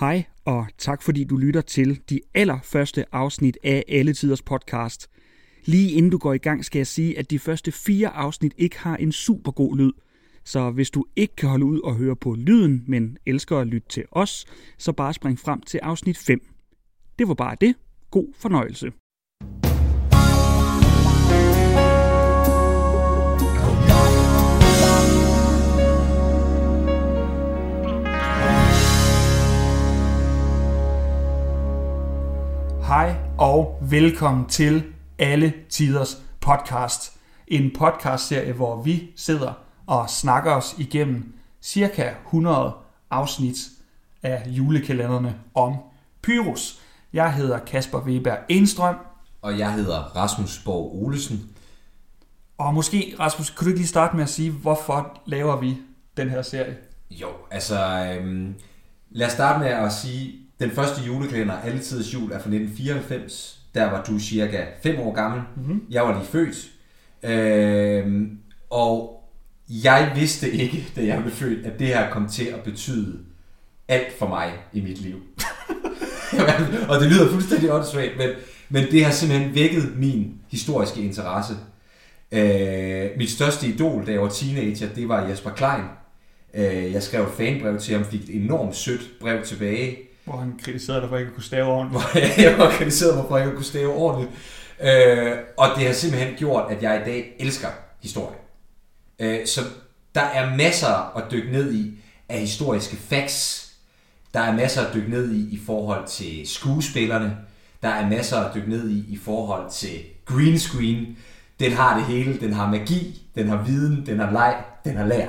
Hej, og tak fordi du lytter til de allerførste afsnit af Alle Tiders podcast. Lige inden du går i gang, skal jeg sige, at de første fire afsnit ikke har en super god lyd. Så hvis du ikke kan holde ud og høre på lyden, men elsker at lytte til os, så bare spring frem til afsnit 5. Det var bare det. God fornøjelse. Hej og velkommen til Alle Tiders podcast. En podcastserie, hvor vi sidder og snakker os igennem cirka 100 afsnit af julekalenderne om Pyrus. Jeg hedder Kasper Weber Enstrøm, Og jeg hedder Rasmus Borg Olesen. og måske, Rasmus, kunne du ikke lige starte med at sige, hvorfor laver vi den her serie? Jo, altså øhm, lad os starte med at sige, den første julekalender, Alletiders Jul, er fra 1994. Der var du cirka 5 år gammel. Mm-hmm. Jeg var lige født. Øhm, og jeg vidste ikke, da jeg blev født, at det her kom til at betyde alt for mig i mit liv. Og det lyder fuldstændig åndssvagt, men, men det har simpelthen vækket min historiske interesse. Øh, mit største idol, da jeg var teenager, det var Jesper Klein. Øh, jeg skrev et fanbrev til ham, fik et enormt sødt brev tilbage, Hvor han kritiserede dig for ikke at kunne stave ordentligt. hvor jeg var kritiseret mig for at ikke kunne stave ordentligt. Øh, og det har simpelthen gjort, at jeg i dag elsker historie. Øh, så der er masser at dykke ned i af historiske facts. Der er masser at dykke ned i i forhold til skuespillerne. Der er masser at dykke ned i i forhold til green screen. Den har det hele. Den har magi, den har viden, den har leg, den har lær.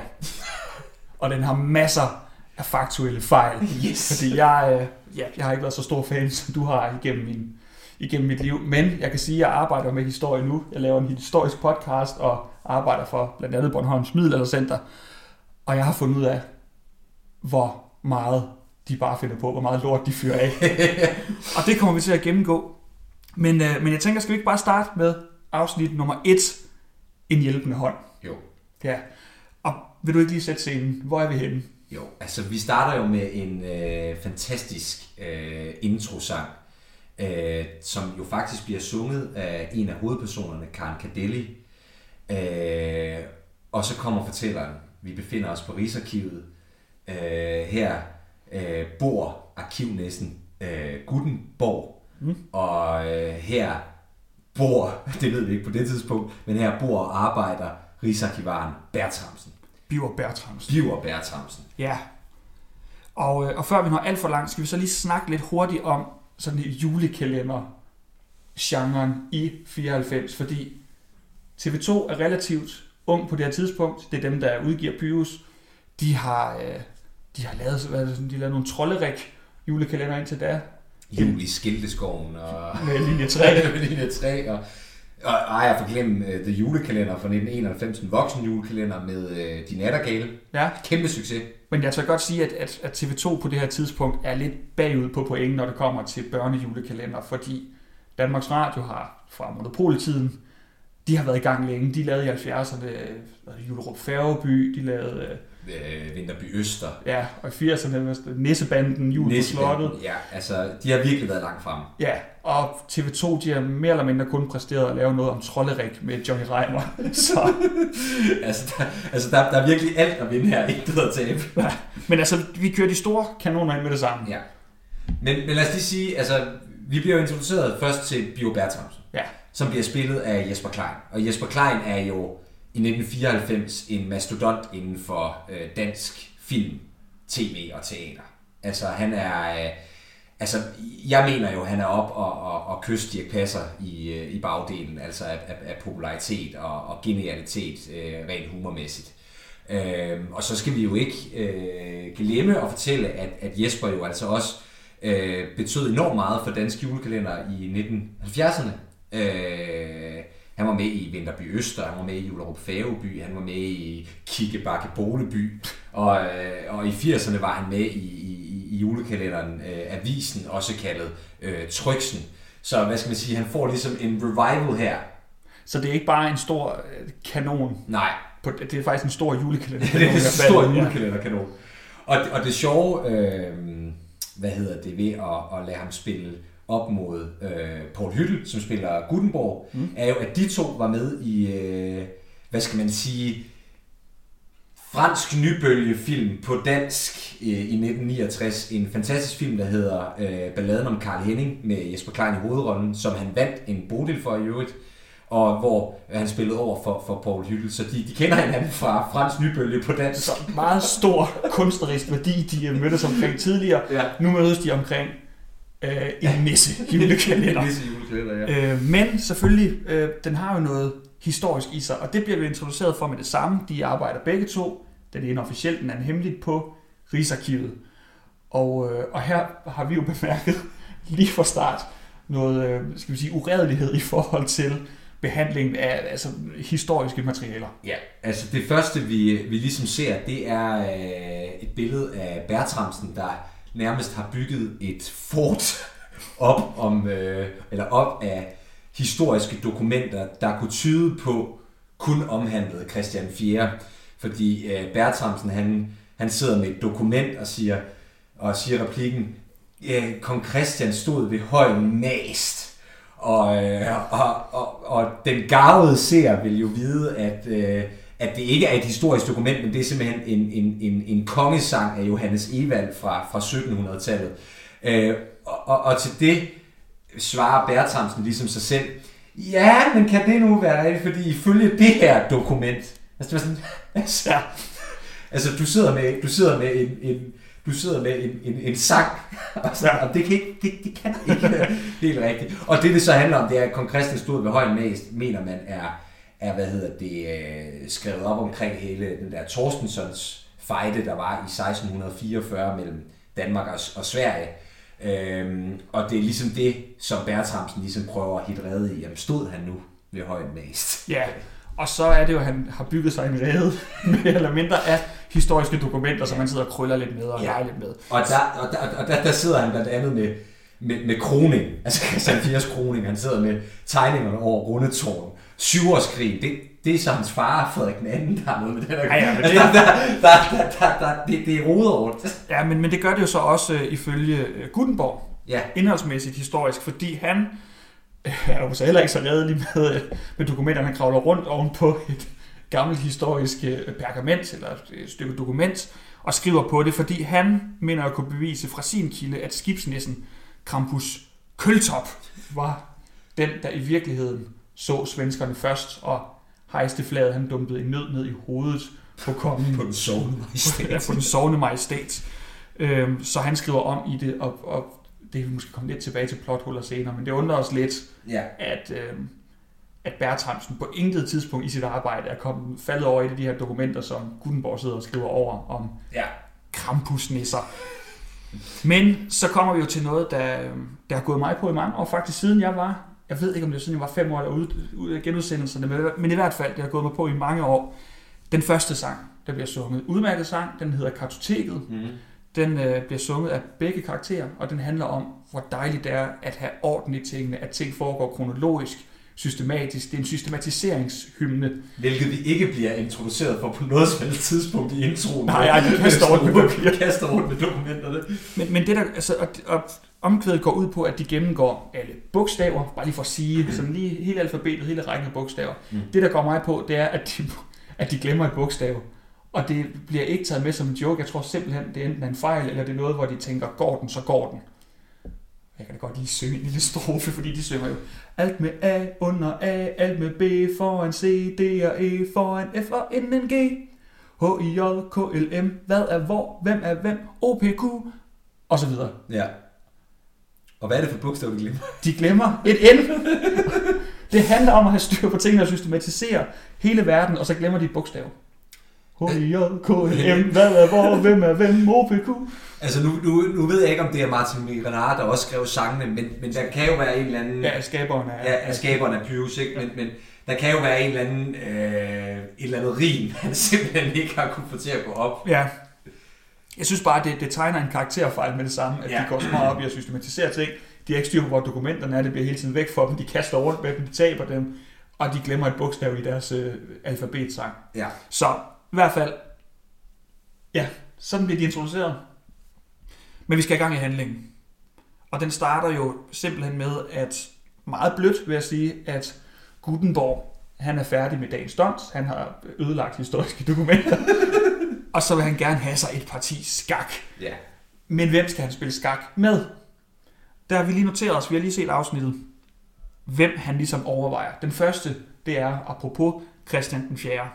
Og den har masser af faktuelle fejl. Yes. Fordi jeg, øh, ja, jeg har ikke været så stor fan, som du har igennem, min, igennem mit liv. Men jeg kan sige, at jeg arbejder med historie nu. Jeg laver en historisk podcast og arbejder for blandt andet Bornholms Middelaldercenter. Og jeg har fundet ud af, hvor meget de bare finder på, hvor meget lort de fyrer af. og det kommer vi til at gennemgå. Men, øh, men jeg tænker, skal vi ikke bare starte med afsnit nummer 1, En hjælpende hånd. Jo. Ja. Og vil du ikke lige sætte scenen? Hvor er vi henne? Jo, altså vi starter jo med en øh, fantastisk øh, introsang, øh, som jo faktisk bliver sunget af en af hovedpersonerne, Karen Cadelli. Øh, og så kommer fortælleren. Vi befinder os på Rigsarkivet. Øh, her øh, bor arkivnæsten øh, Gutenborg. Mm. Og øh, her bor, det ved vi ikke på det tidspunkt, men her bor og arbejder Rigsarkivaren Bertramsen. Biver Bertramsen. Biver Bertramsen. Ja. Og, øh, og før vi når alt for langt, skal vi så lige snakke lidt hurtigt om sådan en julekalender genren i 94, fordi TV2 er relativt ung på det her tidspunkt. Det er dem, der udgiver Pyrus. De har, øh, de har lavet, hvad det, de har lavet nogle trollerik julekalender indtil da. Jul i Skilteskoven og Med linje 3. med linje 3 og, og ej, jeg får glemt uh, The Julekalender fra 1991, en voksen julekalender med uh, De Nattergale. Ja, Kæmpe succes. men jeg tør godt sige, at, at, at TV2 på det her tidspunkt er lidt bagud på point, når det kommer til børnejulekalender, fordi Danmarks Radio har fra monopoltiden, de har været i gang længe. De lavede i 70'erne øh, Julerup Færgeby, de lavede, øh, Vinterby Øster. ja, og i 80'erne var det Nissebanden, Jul på. Slottet. Ja, altså, de har virkelig været langt fremme. Ja, og TV2, de har mere eller mindre kun præsteret at lave noget om trollerik med Johnny Reimer. Så, altså, der, altså der, der er virkelig alt at vinde her, ikke at tabe. ja. Men altså, vi kører de store kanoner ind med det samme. Ja. Men, men lad os lige sige, altså, vi bliver jo introduceret først til Bio Bertramsen, Ja. som bliver spillet af Jesper Klein. Og Jesper Klein er jo i 1994 en mastodont inden for øh, dansk film, tv og teater. Altså han er, øh, altså jeg mener jo, han er op og, og, og kysse Dirk Passer i, øh, i bagdelen, altså af, af, af popularitet og, og genialitet øh, rent humormæssigt. Øh, og så skal vi jo ikke øh, glemme at fortælle, at, at Jesper jo altså også øh, betød enormt meget for dansk julekalender i 1970'erne. Øh, han var med i Vinterby Øster, han var med i Julerup Færgeby, han var med i Kikkebakke Boleby, og, øh, og i 80'erne var han med i, i, i julekalenderen øh, Avisen, også kaldet øh, Tryksen. Så hvad skal man sige, han får ligesom en revival her. Så det er ikke bare en stor øh, kanon. Nej, På, det er faktisk en stor julekalender. det er en stor julekalenderkanon. Og, og det sjove øh, hvad hedder det, ved at, at lade ham spille op mod øh, Paul Hyttel, som spiller Gutenborg, mm. er jo, at de to var med i, øh, hvad skal man sige, fransk nybølgefilm på dansk øh, i 1969. En fantastisk film, der hedder øh, Balladen om Karl Henning med Jesper Klein i hovedrollen, som han vandt en Bodil for i øvrigt og hvor han spillede over for, for Paul Hyttel. Så de, de kender hinanden fra fransk nybølge på dansk. Så meget stor kunstnerisk værdi, de mødtes omkring tidligere. Ja. Nu mødes de omkring øh, en nisse julekalender. nisse julekalender, ja. øh, men selvfølgelig, øh, den har jo noget historisk i sig, og det bliver vi introduceret for med det samme. De arbejder begge to. Den ene officielt, den anden hemmeligt på Rigsarkivet. Og, øh, og her har vi jo bemærket lige fra start noget, øh, skal vi sige, uredelighed i forhold til behandlingen af altså, historiske materialer. Ja, altså det første vi, vi ligesom ser, det er øh, et billede af Bertramsen, der nærmest har bygget et fort op om øh, eller op af historiske dokumenter, der kunne tyde på kun omhandlede Christian 4. Fordi øh, Bertramsen han, han sidder med et dokument og siger, og siger replikken, øh, kong Christian stod ved højen mast og, øh, og, og, og den gavede ser vil jo vide, at, øh, at det ikke er et historisk dokument, men det er simpelthen en, en, en, en kongesang af Johannes Evald fra, fra 1700-tallet. Øh, og, og og til det svarer Bertramsen ligesom sig selv, ja, men kan det nu være rigtigt, fordi ifølge det her dokument, altså, det var sådan, altså, altså du sidder med, du sidder med en, en, du sidder med en, en, en sang, og, så, ja. og det, kan ikke, det, det kan ikke helt rigtigt. Og det, det så handler om, det er, at kong Christian stod ved højen mest, mener man er, er hvad hedder det, øh, skrevet op omkring hele den der Torstensons fejde, der var i 1644 mellem Danmark og, og Sverige. Øhm, og det er ligesom det, som Bertramsen ligesom prøver at hitte redde i. Jamen stod han nu ved højen mest? Ja, og så er det jo, at han har bygget sig en rede, mere eller mindre af historiske dokumenter, som man sidder og krøller lidt med og ja. lidt med. Og der, og der, og der, der sidder han blandt andet med, med, med kroning, altså Christian 4's kroning. Han sidder med tegningerne over Rundetårn. Syvårskrig, det, det er så hans far, Frederik den anden, der har noget med det der. Ja, ja, men det, der, der, der, der, der, det, det er rodet rundt. Ja, men, men det gør det jo så også uh, ifølge uh, Gutenborg, ja. indholdsmæssigt historisk, fordi han er jo så heller ikke så redelig med, med dokumenter, han kravler rundt ovenpå et gammelt historisk øh, pergament eller et stykke dokument og skriver på det, fordi han mener at kunne bevise fra sin kilde, at skibsnissen Krampus Køltop var den, der i virkeligheden så svenskerne først og hejste flaget, han dumpede en nød ned i hovedet på kongen. på den sovende majestæt. ja, på den sovende majestæt. Øhm, så han skriver om i det, og, og det vil måske komme lidt tilbage til plothuller senere, men det undrer os lidt, ja. at, øh, at Bertramsen på intet tidspunkt i sit arbejde er kommet, faldet over et af de her dokumenter, som Gutenborg sidder og skriver over om ja. krampusnisser. Men så kommer vi jo til noget, der, der har gået mig på i mange år, faktisk siden jeg var, jeg ved ikke om det er siden jeg var fem år ude, ude af genudsendelserne, men i hvert fald, det har gået mig på i mange år. Den første sang, der bliver sunget, udmærket sang, den hedder Kartoteket. Mm. Den øh, bliver sunget af begge karakterer, og den handler om, hvor dejligt det er at have orden i tingene, at ting foregår kronologisk, systematisk. Det er en systematiseringshymne. Hvilket vi ikke bliver introduceret for på noget som helst tidspunkt i introen. Nej, ej, de kaster rundt med kaster rundt med dokumenterne. Men, men det der, altså, og, og omkvædet går ud på, at de gennemgår alle bogstaver, bare lige for at sige, mm. sådan lige hele alfabetet, hele rækken af bogstaver. Mm. Det, der går mig på, det er, at de, at de glemmer et bogstav. Og det bliver ikke taget med som en joke. Jeg tror simpelthen, det er enten en fejl, eller det er noget, hvor de tænker, går den, så går den. Jeg kan da godt lige synge en lille strofe, fordi de synger jo alt med A under A, alt med B foran C, D og E foran F og N, N, G. H, I, J, K, L, M, hvad er hvor, hvem er hvem, O, P, Q, og så videre. Ja. Og hvad er det for bogstaver, de glemmer? De glemmer et N. det handler om at have styr på tingene og systematisere hele verden, og så glemmer de et bogstav. H, I, J, K, M, hvad er hvor, hvem er hvem, O, P, Q. Altså nu, nu, nu ved jeg ikke, om det er Martin Renard, der også skrev sangene, men, men der kan jo være en eller anden... Ja, skaberen er... Ja, skaberen er Pius, ikke? Men, men der kan jo være en eller anden, øh, et eller andet rim, han simpelthen ikke har kunne få til at gå op. Ja. Jeg synes bare, det, det tegner en karakterfejl med det samme, at ja. de går så meget op i at systematisere ting. De har ikke styr på, hvor dokumenterne er, det bliver hele tiden væk for dem, de kaster rundt med dem, de taber dem, og de glemmer et bogstav i deres øh, alfabetsang. Ja. Så i hvert fald, ja, sådan bliver de introduceret. Men vi skal i gang i handlingen. Og den starter jo simpelthen med, at meget blødt vil jeg sige, at Gutenborg, han er færdig med dagens dons. Han har ødelagt historiske dokumenter. Og så vil han gerne have sig et parti skak. Ja. Men hvem skal han spille skak med? Der har vi lige noteret os, vi har lige set afsnittet, hvem han ligesom overvejer. Den første, det er apropos Christian den 4.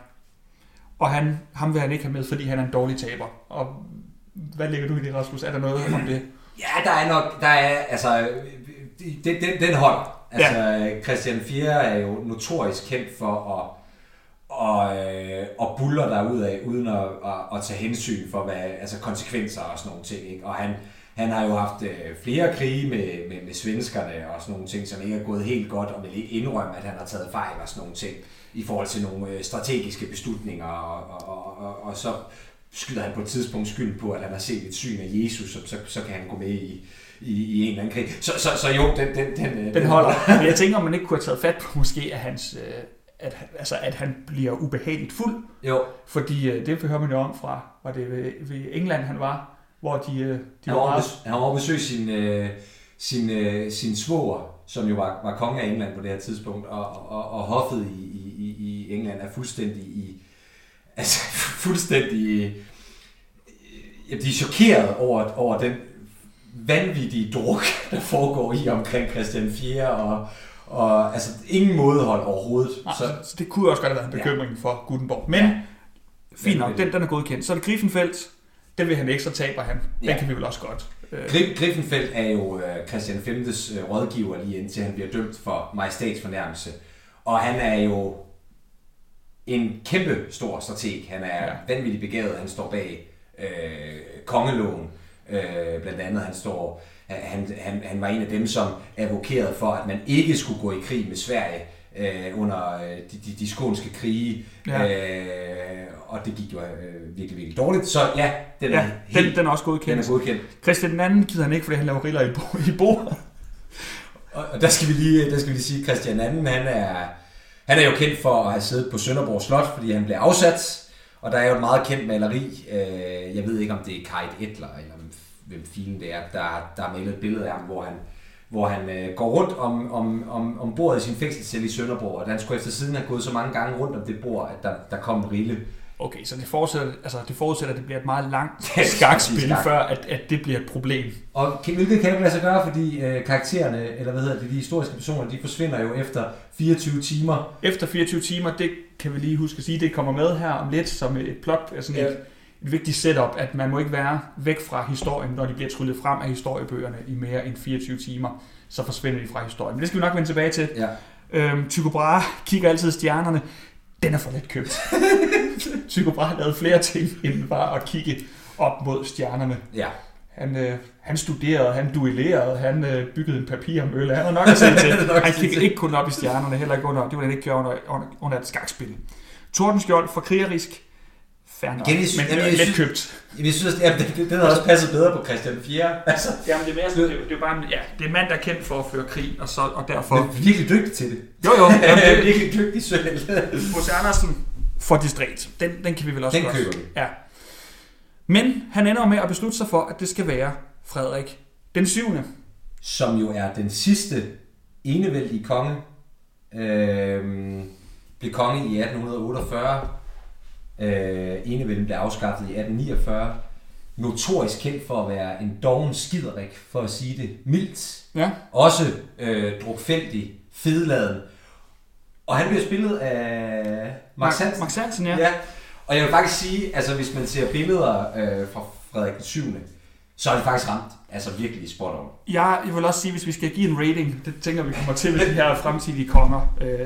Og han, ham vil han ikke have med, fordi han er en dårlig taber. Og hvad lægger du i det, Rasmus? Er der noget om det? Ja, der er nok, der er, altså, den, den, den holder. Altså, ja. Christian 4 er jo notorisk kendt for at og, øh, og buller der ud af, uden at, at, at tage hensyn for hvad, altså konsekvenser og sådan nogle ting. Ikke? Og han, han har jo haft øh, flere krige med, med, med svenskerne og sådan nogle ting, som ikke er gået helt godt, og vil ikke indrømme, at han har taget fejl og sådan nogle ting, i forhold til nogle øh, strategiske beslutninger, og, og, og, og, og så skyder han på et tidspunkt skyld på, at han har set et syn af Jesus, så, så, så kan han gå med i, i, i en eller anden krig. Så, så, så jo, den, den, den, den, den holder. Men jeg tænker, om man ikke kunne have taget fat på måske, at hans... Øh at, altså, at han bliver ubehageligt fuld. Jo. Fordi øh, det hører man jo om fra, var det ved, ved England han var, hvor de, øh, de han, var, meget... han var over besøg sin, øh, sin, øh, sin svoger, som jo var, var konge af England på det her tidspunkt, og, og, og hoffet i, i, i England er fuldstændig i, altså fuldstændig, ja, de er chokeret over, over den vanvittige druk, der foregår i omkring Christian 4. og, og altså ingen mådehold overhovedet. Nej, så, så det kunne også godt have været en bekymring ja. for Gutenborg. Men ja. fint nok, den, den er godkendt. Så er det Griffenfeldt. Den vil han ikke, så taber han. Den ja. kan vi vel også godt. Øh. Griffenfeldt er jo øh, Christian V's øh, rådgiver lige indtil han bliver dømt for majestatsfornærmelse. Og han er jo en kæmpe stor strateg. Han er ja. vanvittigt begavet. Han står bag øh, kongeloven. Øh, blandt andet han står han, han, han var en af dem, som advokerede for, at man ikke skulle gå i krig med Sverige øh, under øh, de, de, de skånske krige, ja. øh, og det gik jo øh, virkelig, virkelig dårligt. Så ja, den ja, er, helt, den, den er også godkendt. Den er godkendt. Christian den anden gider han ikke, fordi han laver riller i, bo, i bordet. og, og der skal vi lige, der skal vi lige sige, at Christian anden, han er, han er jo kendt for at have siddet på Sønderborg Slot, fordi han blev afsat, og der er jo et meget kendt maleri. Øh, jeg ved ikke, om det er Kite Etler, eller hvem filen det er, der, der er malet et billede af ham, hvor han, hvor han øh, går rundt om, om, om, om bordet i sin fængselscelle i Sønderborg, og han skulle efter siden have gået så mange gange rundt om det bord, at der, der kom rille. Okay, så det forudsætter, altså det forudsætter, at det bliver et meget langt skakspil, skak. før at, at det bliver et problem. Og hvilket kan det lade sig gøre, fordi øh, karaktererne, eller hvad hedder det, de historiske personer, de forsvinder jo efter 24 timer. Efter 24 timer, det kan vi lige huske at sige, det kommer med her om lidt som et plot, altså ja. et, et vigtigt setup, at man må ikke være væk fra historien, når de bliver tryllet frem af historiebøgerne i mere end 24 timer, så forsvinder de fra historien. Men det skal vi nok vende tilbage til. Ja. Øhm, Tycho Brahe kigger altid stjernerne. Den er for let købt. Tycho Brahe lavede flere ting, end bare at kigge op mod stjernerne. Ja. Han, øh, han studerede, han duellerede, han øh, byggede en papirmølle. Han har nok at se til. han kiggede ikke kun op i stjernerne, heller ikke under, det var han ikke gøre under, under, under et skakspil. Tordenskjold for krigerisk, fair nok, Igen, jeg synes, men jamen, jeg let købt. Jeg synes, at det, det, det havde også passet bedre på Christian 4. Altså, jamen, det er, mere, det, det, det er bare en, ja, det er en mand, der er kendt for at føre krig, og, så, og derfor... Det er virkelig dygtig til det. Jo, jo. Jamen, det er virkelig dygtig selv. Hos Andersen for distræt. Den, den kan vi vel også Den køber vi. Ja. Men han ender med at beslutte sig for, at det skal være Frederik den 7. Som jo er den sidste enevældige konge. Øhm, blev konge i 1848 Øh, enevælden blev afskaffet i 1849. Notorisk kendt for at være en doven skiderik, for at sige det mildt. Ja. Også øh, drukfældig, fedladen. Og han bliver spillet af Max Hansen. Max Hansen, ja. ja. Og jeg vil faktisk sige, altså hvis man ser billeder øh, fra Frederik den 7., så er det faktisk ramt. Altså virkelig spot on. Ja, jeg vil også sige, hvis vi skal give en rating, det tænker vi kommer til med de her fremtidige konger. Øh,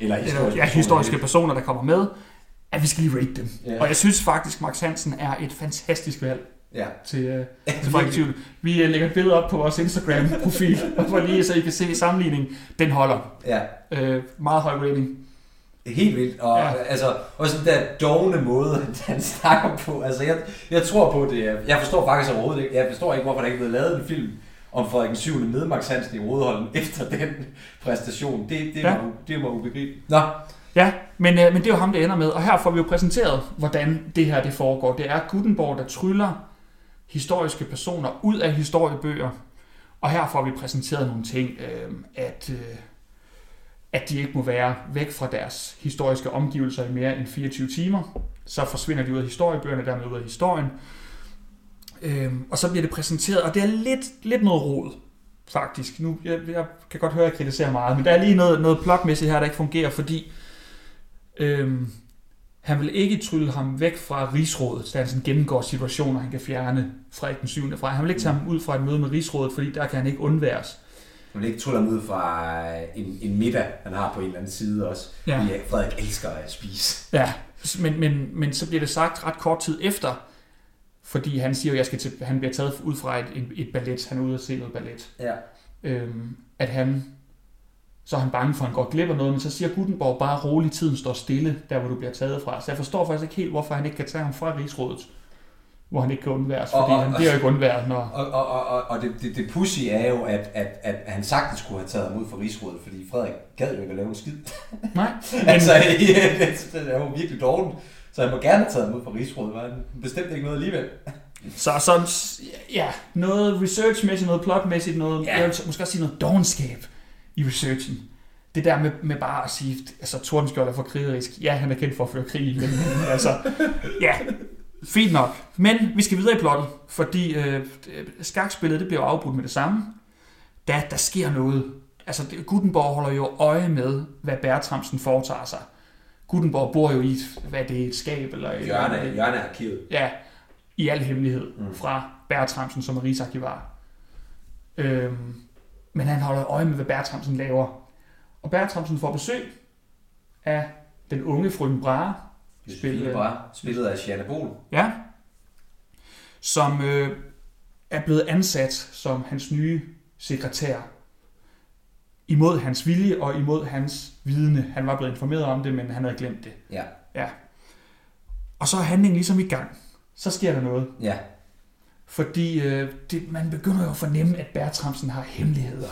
eller historiske, eller, ja, historiske personer, der kommer med at vi skal lige rate dem. Yeah. Og jeg synes faktisk, Max Hansen er et fantastisk valg ja. til, uh, til Frederik Vi uh, lægger et billede op på vores Instagram-profil, for lige så I kan se sammenligning. Den holder. Ja. Uh, meget høj rating. Helt vildt. Og ja. altså, også den der dogne måde, han snakker på. Altså, jeg, jeg tror på det. Jeg forstår faktisk overhovedet ikke. Jeg forstår ikke, hvorfor der ikke er blevet lavet en film om Frederik den 7. med Max Hansen i hovedholden efter den præstation. Det, det, ja. var, det var ubegribeligt. Nå, Ja, men, øh, men det er jo ham, det ender med. Og her får vi jo præsenteret, hvordan det her det foregår. Det er Gutenberg, der tryller historiske personer ud af historiebøger, og her får vi præsenteret nogle ting, øh, at, øh, at de ikke må være væk fra deres historiske omgivelser i mere end 24 timer. Så forsvinder de ud af historiebøgerne, dermed ud af historien. Øh, og så bliver det præsenteret, og det er lidt, lidt noget rod, faktisk. Nu, jeg, jeg kan godt høre, at jeg kritiserer meget, men der er lige noget, noget plotmæssigt her, der ikke fungerer, fordi øh, han vil ikke trylle ham væk fra rigsrådet, da han sådan gennemgår situationer, han kan fjerne Frederik den 7. fra. Han vil ikke tage ham ud fra et møde med rigsrådet, fordi der kan han ikke undværes. Han vil ikke trylle ham ud fra en, en middag, han har på en eller anden side også. Ja. Fordi Frederik elsker at spise. Ja, men, men, men så bliver det sagt ret kort tid efter, fordi han siger, at jeg skal til, han bliver taget ud fra et, et, et ballet, han er ude at se noget ballet. Ja. Øhm, at han så er han bange for, at han går glip af noget, men så siger Gutenborg bare roligt, tiden står stille, der hvor du bliver taget fra. Så jeg forstår faktisk ikke helt, hvorfor han ikke kan tage ham fra Rigsrådet, hvor han ikke kan undværes, fordi og, og, han bliver jo ikke undværet, når... Og, og, og, og, og det, det, det pussy er jo, at, at, at han sagtens kunne have taget ham ud fra Rigsrådet, fordi Frederik gad jo ikke at lave en skid. Nej. Men... altså, det er jo virkelig dårligt. Så han må gerne have taget ham ud fra Rigsrådet, var han bestemt ikke noget alligevel. Så sådan, ja, noget researchmæssigt, noget plotmæssigt, noget, ja. jeg vil måske også sige noget dogenskab i researchen. Det der med, med bare at sige, altså Tordenskjold er for krigerisk. Ja, han er kendt for at føre krig, men altså, ja, fint nok. Men vi skal videre i plottet, fordi øh, skakspillet det bliver afbrudt med det samme. Da der sker noget. Altså, Gutenborg holder jo øje med, hvad Bertramsen foretager sig. Gutenborg bor jo i et, hvad er det, et skab? Eller hjørne, hjørne arkivet. Ja, i al hemmelighed mm. fra Bertramsen som er rigsarkivar. Øhm, men han holder øje med, hvad Bertramsen laver. Og Bertramsen får besøg af den unge frøken Brahe. Spillet, Brahe, spillet af Jeanne Bol. Ja. Som øh, er blevet ansat som hans nye sekretær. Imod hans vilje og imod hans vidne. Han var blevet informeret om det, men han havde glemt det. Ja. ja. Og så er handlingen ligesom i gang. Så sker der noget. Ja. Fordi øh, det, man begynder jo at fornemme, at Bertramsen har hemmeligheder.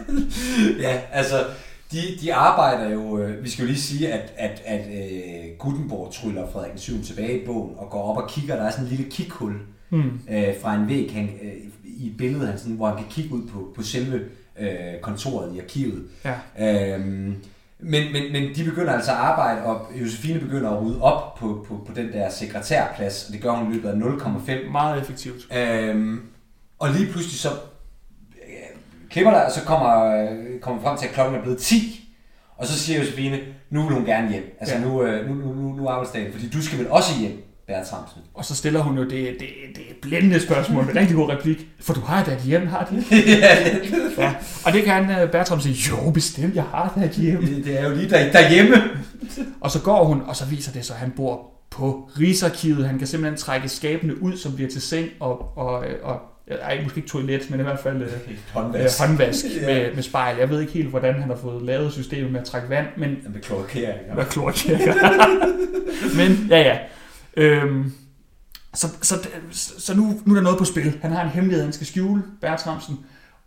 ja, altså, de, de arbejder jo, øh, vi skal jo lige sige, at, at, at øh, Gutenborg tryller Frederik 7 tilbage i bogen og går op og kigger, der er sådan en lille kikhul hmm. øh, fra en væg han, øh, i et billede, han sådan, hvor han kan kigge ud på, på selve øh, kontoret i arkivet. Ja. Øhm, men, men, men de begynder altså at arbejde, og Josefine begynder at rydde op på, på, på den der sekretærplads, og det gør hun i løbet af 0,5. Meget effektivt. Øhm, og lige pludselig så øh, klipper der, og så kommer, øh, kommer frem til, at klokken er blevet 10, og så siger Josefine, nu vil hun gerne hjem. Altså ja. nu, øh, nu, nu, nu, nu er arbejdsdagen, fordi du skal vel også hjem. Bertramsen. Og så stiller hun jo det, det, det blændende spørgsmål med rigtig god replik. For du har et hjem, har det? ja, ja. Og det kan uh, Bertram sige, jo bestemt, jeg har et hjem. Det, det er jo lige der, derhjemme. og så går hun, og så viser det så, at han bor på Rigsarkivet. Han kan simpelthen trække skabene ud, som bliver til seng og, og, og ej, måske ikke toilet, men i hvert fald øh, håndvask, øh, håndvask med, med spejl. Jeg ved ikke helt, hvordan han har fået lavet systemet med at trække vand, men... Med kloakering. Med kloakering. men ja, ja. Øhm, så, så, så nu, nu er der noget på spil. Han har en hemmelighed, han skal skjule, Bertramsen,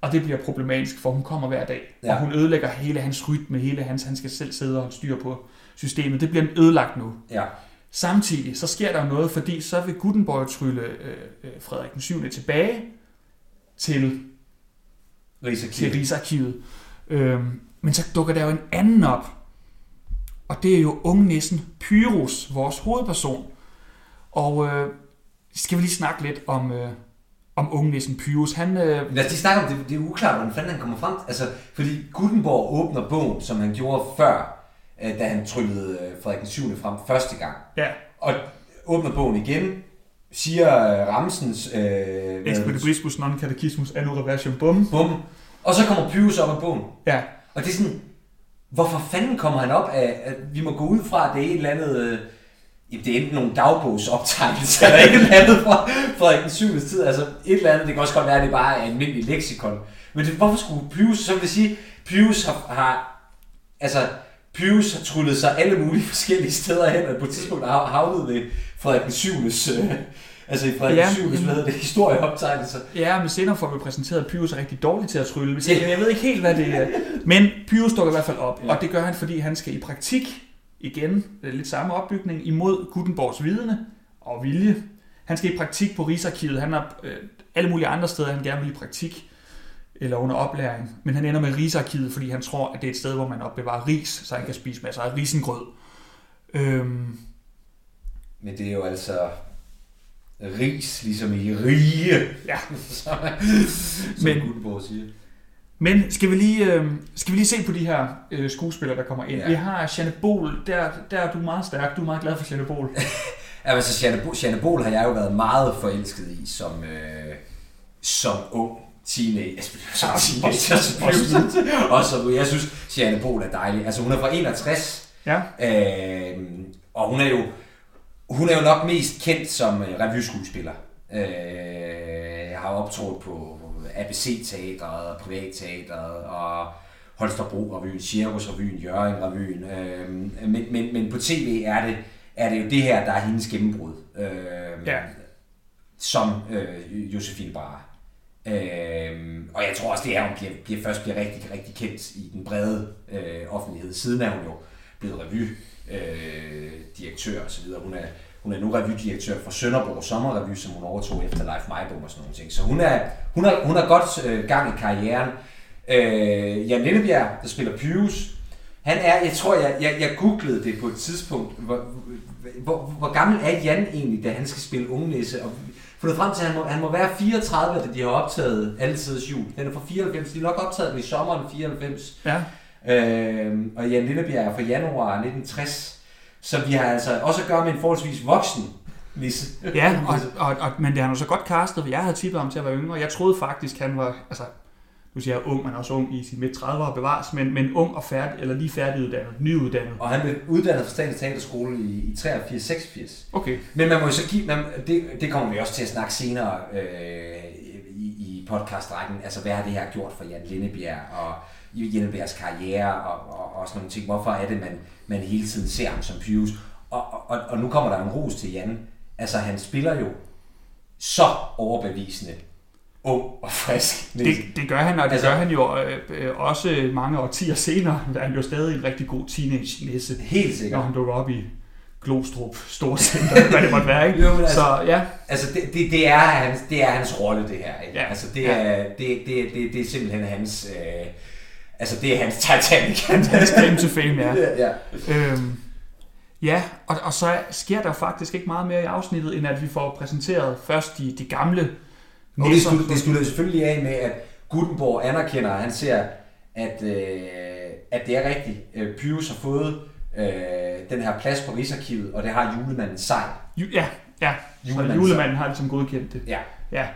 og det bliver problematisk, for hun kommer hver dag. Ja. Og hun ødelægger hele hans rytme, hele hans, han skal selv sidde og holde styr på systemet. Det bliver ødelagt nu. Ja. Samtidig så sker der noget, fordi så vil Gutenborg trylle øh, øh Frederik den 7. tilbage til Rigsarkivet. Til Rigsarkivet. Øhm, men så dukker der jo en anden op, og det er jo ungnissen Pyrus, vores hovedperson. Og øh, skal vi lige snakke lidt om, øh, om ungnissen Pyrus. Han, øh... Lad os lige snakke om det. Det er uklart, hvordan fanden han kommer frem. Altså, fordi Gutenborg åbner bogen, som han gjorde før, øh, da han tryllede øh, Frederik 7. frem første gang. Ja. Og åbner bogen igen, siger øh, Ramsens... Øh, Expedibrismus non catechismus anno reversion bum. Bum. Og så kommer Pyrus op af bogen. Ja. Og det er sådan, hvorfor fanden kommer han op af, at vi må gå ud fra, at det er et eller andet... Øh, Jamen, det er enten nogle dagbogsoptegnelser, eller et eller andet fra Frederik den 7. tid. Altså, et eller andet, det kan også godt være, at det bare er almindelig leksikon. Men det, hvorfor skulle Pius, så vil sige, Pius har, har altså, Pius har trullet sig alle mulige forskellige steder hen, og på et tidspunkt har havnet ved Frederik den 7. Øh, altså i Frederik ja, den 7. hvad hedder det, historieoptegnelser. Ja, men senere får vi præsenteret, at Pius er rigtig dårlig til at trylle. Jeg ved ikke helt, hvad det er. Men Pius dukker i hvert fald op, ja. og det gør han, fordi han skal i praktik igen lidt samme opbygning imod Gutenborgs vidne og vilje. han skal i praktik på Rigsarkivet. Han har øh, alle mulige andre steder, han gerne vil i praktik eller under oplæring. Men han ender med Rigsarkivet, fordi han tror, at det er et sted, hvor man opbevarer ris, så han kan spise masser af risengrød. Øhm, Men det er jo altså ris, ligesom i rige, ja. som, som Men- Gutenborg siger. Men skal vi lige, øh, skal vi lige se på de her øh, skuespillere, der kommer ind. Ja. Vi har Janne Bol, der, der er du meget stærk. Du er meget glad for Janne Bol. Ja, altså, Janne, Bo- Janne Bol har jeg jo været meget forelsket i som, øh, som ung teenager. Som teenager, selvfølgelig. Og som, jeg synes, Janne Bol er dejlig. Altså, hun er fra 61, Ja, øh, og hun er jo hun er jo nok mest kendt som øh, revyskuespiller. Øh, jeg har optrådt på ABC-teatret, Privatteatret og Holstebro-revyen, Cirkus-revyen, Jørgen-revyen. Øh, men, men, men på tv er det, er det jo det her, der er hendes gennembrud. Øh, Ja. Som øh, Josefine Bare. Øh, og jeg tror også, det er, at hun bliver, bliver, først bliver rigtig, rigtig kendt i den brede øh, offentlighed. Siden er hun jo blevet revy øh, direktør og så videre. Hun er, hun er nu revydirektør for Sønderborg Sommerrevy, som hun overtog efter Leif Meibom og sådan nogle ting. Så hun er, hun er, hun er godt øh, gang i karrieren. Øh, Jan Lillebjerg, der spiller Pyrus, han er, jeg tror, jeg, jeg, jeg googlede det på et tidspunkt, hvor, hvor, hvor gammel er Jan egentlig, da han skal spille ungenisse? Og fundet frem til, at han må, han må være 34, da de har optaget Altidets Jul. Den er fra 94, de har nok optaget den i sommeren 94. ja. Øh, og Jan Lillebjerg er fra januar 1960. Så vi har altså også at gøre med en forholdsvis voksen Nisse. ja og, og, og, men det har han jo så godt castet, jeg havde tippet ham til at være yngre. Jeg troede faktisk, han var, altså, nu siger jeg ung, men også ung i sin midt 30'ere bevares, men, men ung og færdig, eller lige færdiguddannet, nyuddannet. Og han blev uddannet fra Statens Teaterskole i, i 83-86. Okay, Men man må jo så give, man, det, det kommer vi også til at snakke senere øh, i, i podcastrækken. Altså, hvad har det her gjort for Jan Lindebjerg og Jan Lindebjergs karriere og, og, og sådan nogle ting. Hvorfor er det, man, man hele tiden ser ham som Pius? Og, og, og nu kommer der en ros til Jan. Altså, han spiller jo så overbevisende ung og frisk. det, det gør han, og det Altså- gør han jo øh, også mange årtier senere. Der er han jo stadig en rigtig god teenage-nisse, Helt når sikkert. han dukker op i Glostrup Storcenter, hvad det måtte være, ikke? Jo, altså- Så ja, Altså, det, det, det, er hans, det er hans rolle, det her. Ikke? Ja. Altså, det Ja. er, det, det, det, det er simpelthen hans... Øh, altså, det er hans Titanic. hans claim to fame, ja. ja. Øhm, ja, og, og så sker der faktisk ikke meget mere i afsnittet, end at vi får præsenteret først de, de gamle Og det skulle selvfølgelig af med, at Gutenborg anerkender, at han ser, at, øh, at det er rigtigt. Øh, Pyrus har fået øh, den her plads på Rigsarkivet, og det har julemanden sejr. Ju, ja, ja. Så Julemanden julemanden har ligesom godkendt det. Ja. Ja.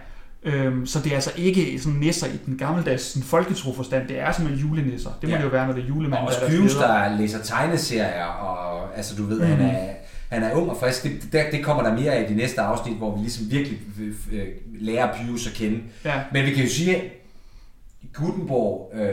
Øhm, så det er altså ikke sådan nisser i den gammeldags sådan folketroforstand. Det er simpelthen julenisser. Det må Ja. det jo være, når det er Og julemanden, også der er der læser tegneserier, og altså du ved, mm. han, Mhm. er, han er ung og frisk. Det, det, det kommer der mere af i de næste afsnit, hvor vi ligesom virkelig øh, øh, lærer Pyrus at kende. Ja, Men vi kan jo sige, at Gutenborg øh,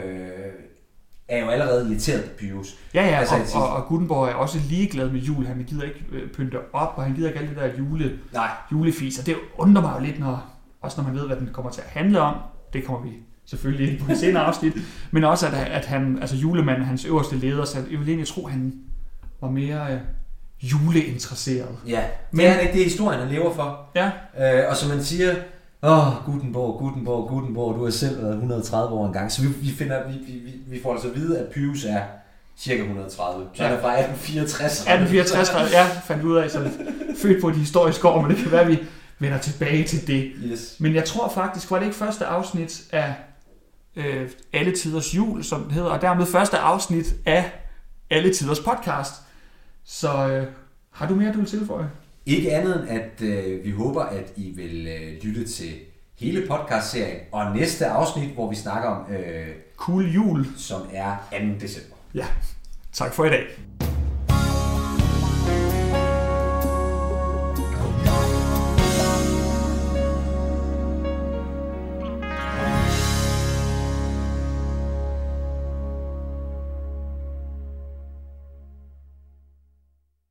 er jo allerede irriteret på Pyrus. ja, ja Altså, og, og, og Gutenborg er også ligeglad med jul. Han gider ikke øh, pynte op, og han gider ikke alt det der jule, Nej, julefis. Og det undrer mig jo lidt, når, også når man ved, hvad den kommer til at handle om. Det kommer vi selvfølgelig ind på i senere afsnit. Men også, at, at han, altså julemanden er hans øverste leder, så jeg vil egentlig tro, han var mere øh, juleinteresseret. ja. Men- det er ikke det, historien han lever for. Ja, Øh, og som man siger, åh, Gutenborg, Gutenborg, Gutenborg, du har selv været 130 år engang. Så vi, vi, finder, vi, vi, vi- får altså at vide, at Pyrus er cirka 130. Så Ja. han er fra 1864. 1864, ja, fandt ud af, så født på et historisk år, men det kan være, at vi vender tilbage til det. Yes. Men jeg tror faktisk, var det ikke første afsnit af øh, Alle Tiders Jul, som det hedder, og dermed første afsnit af Alle Tiders Podcast. Så øh, har du mere, du vil tilføje? Ikke andet end, at øh, vi håber, at I vil øh, lytte til hele podcastserien og næste afsnit, hvor vi snakker om, øh, Cool jul. som er 2. december. Ja, tak for i dag.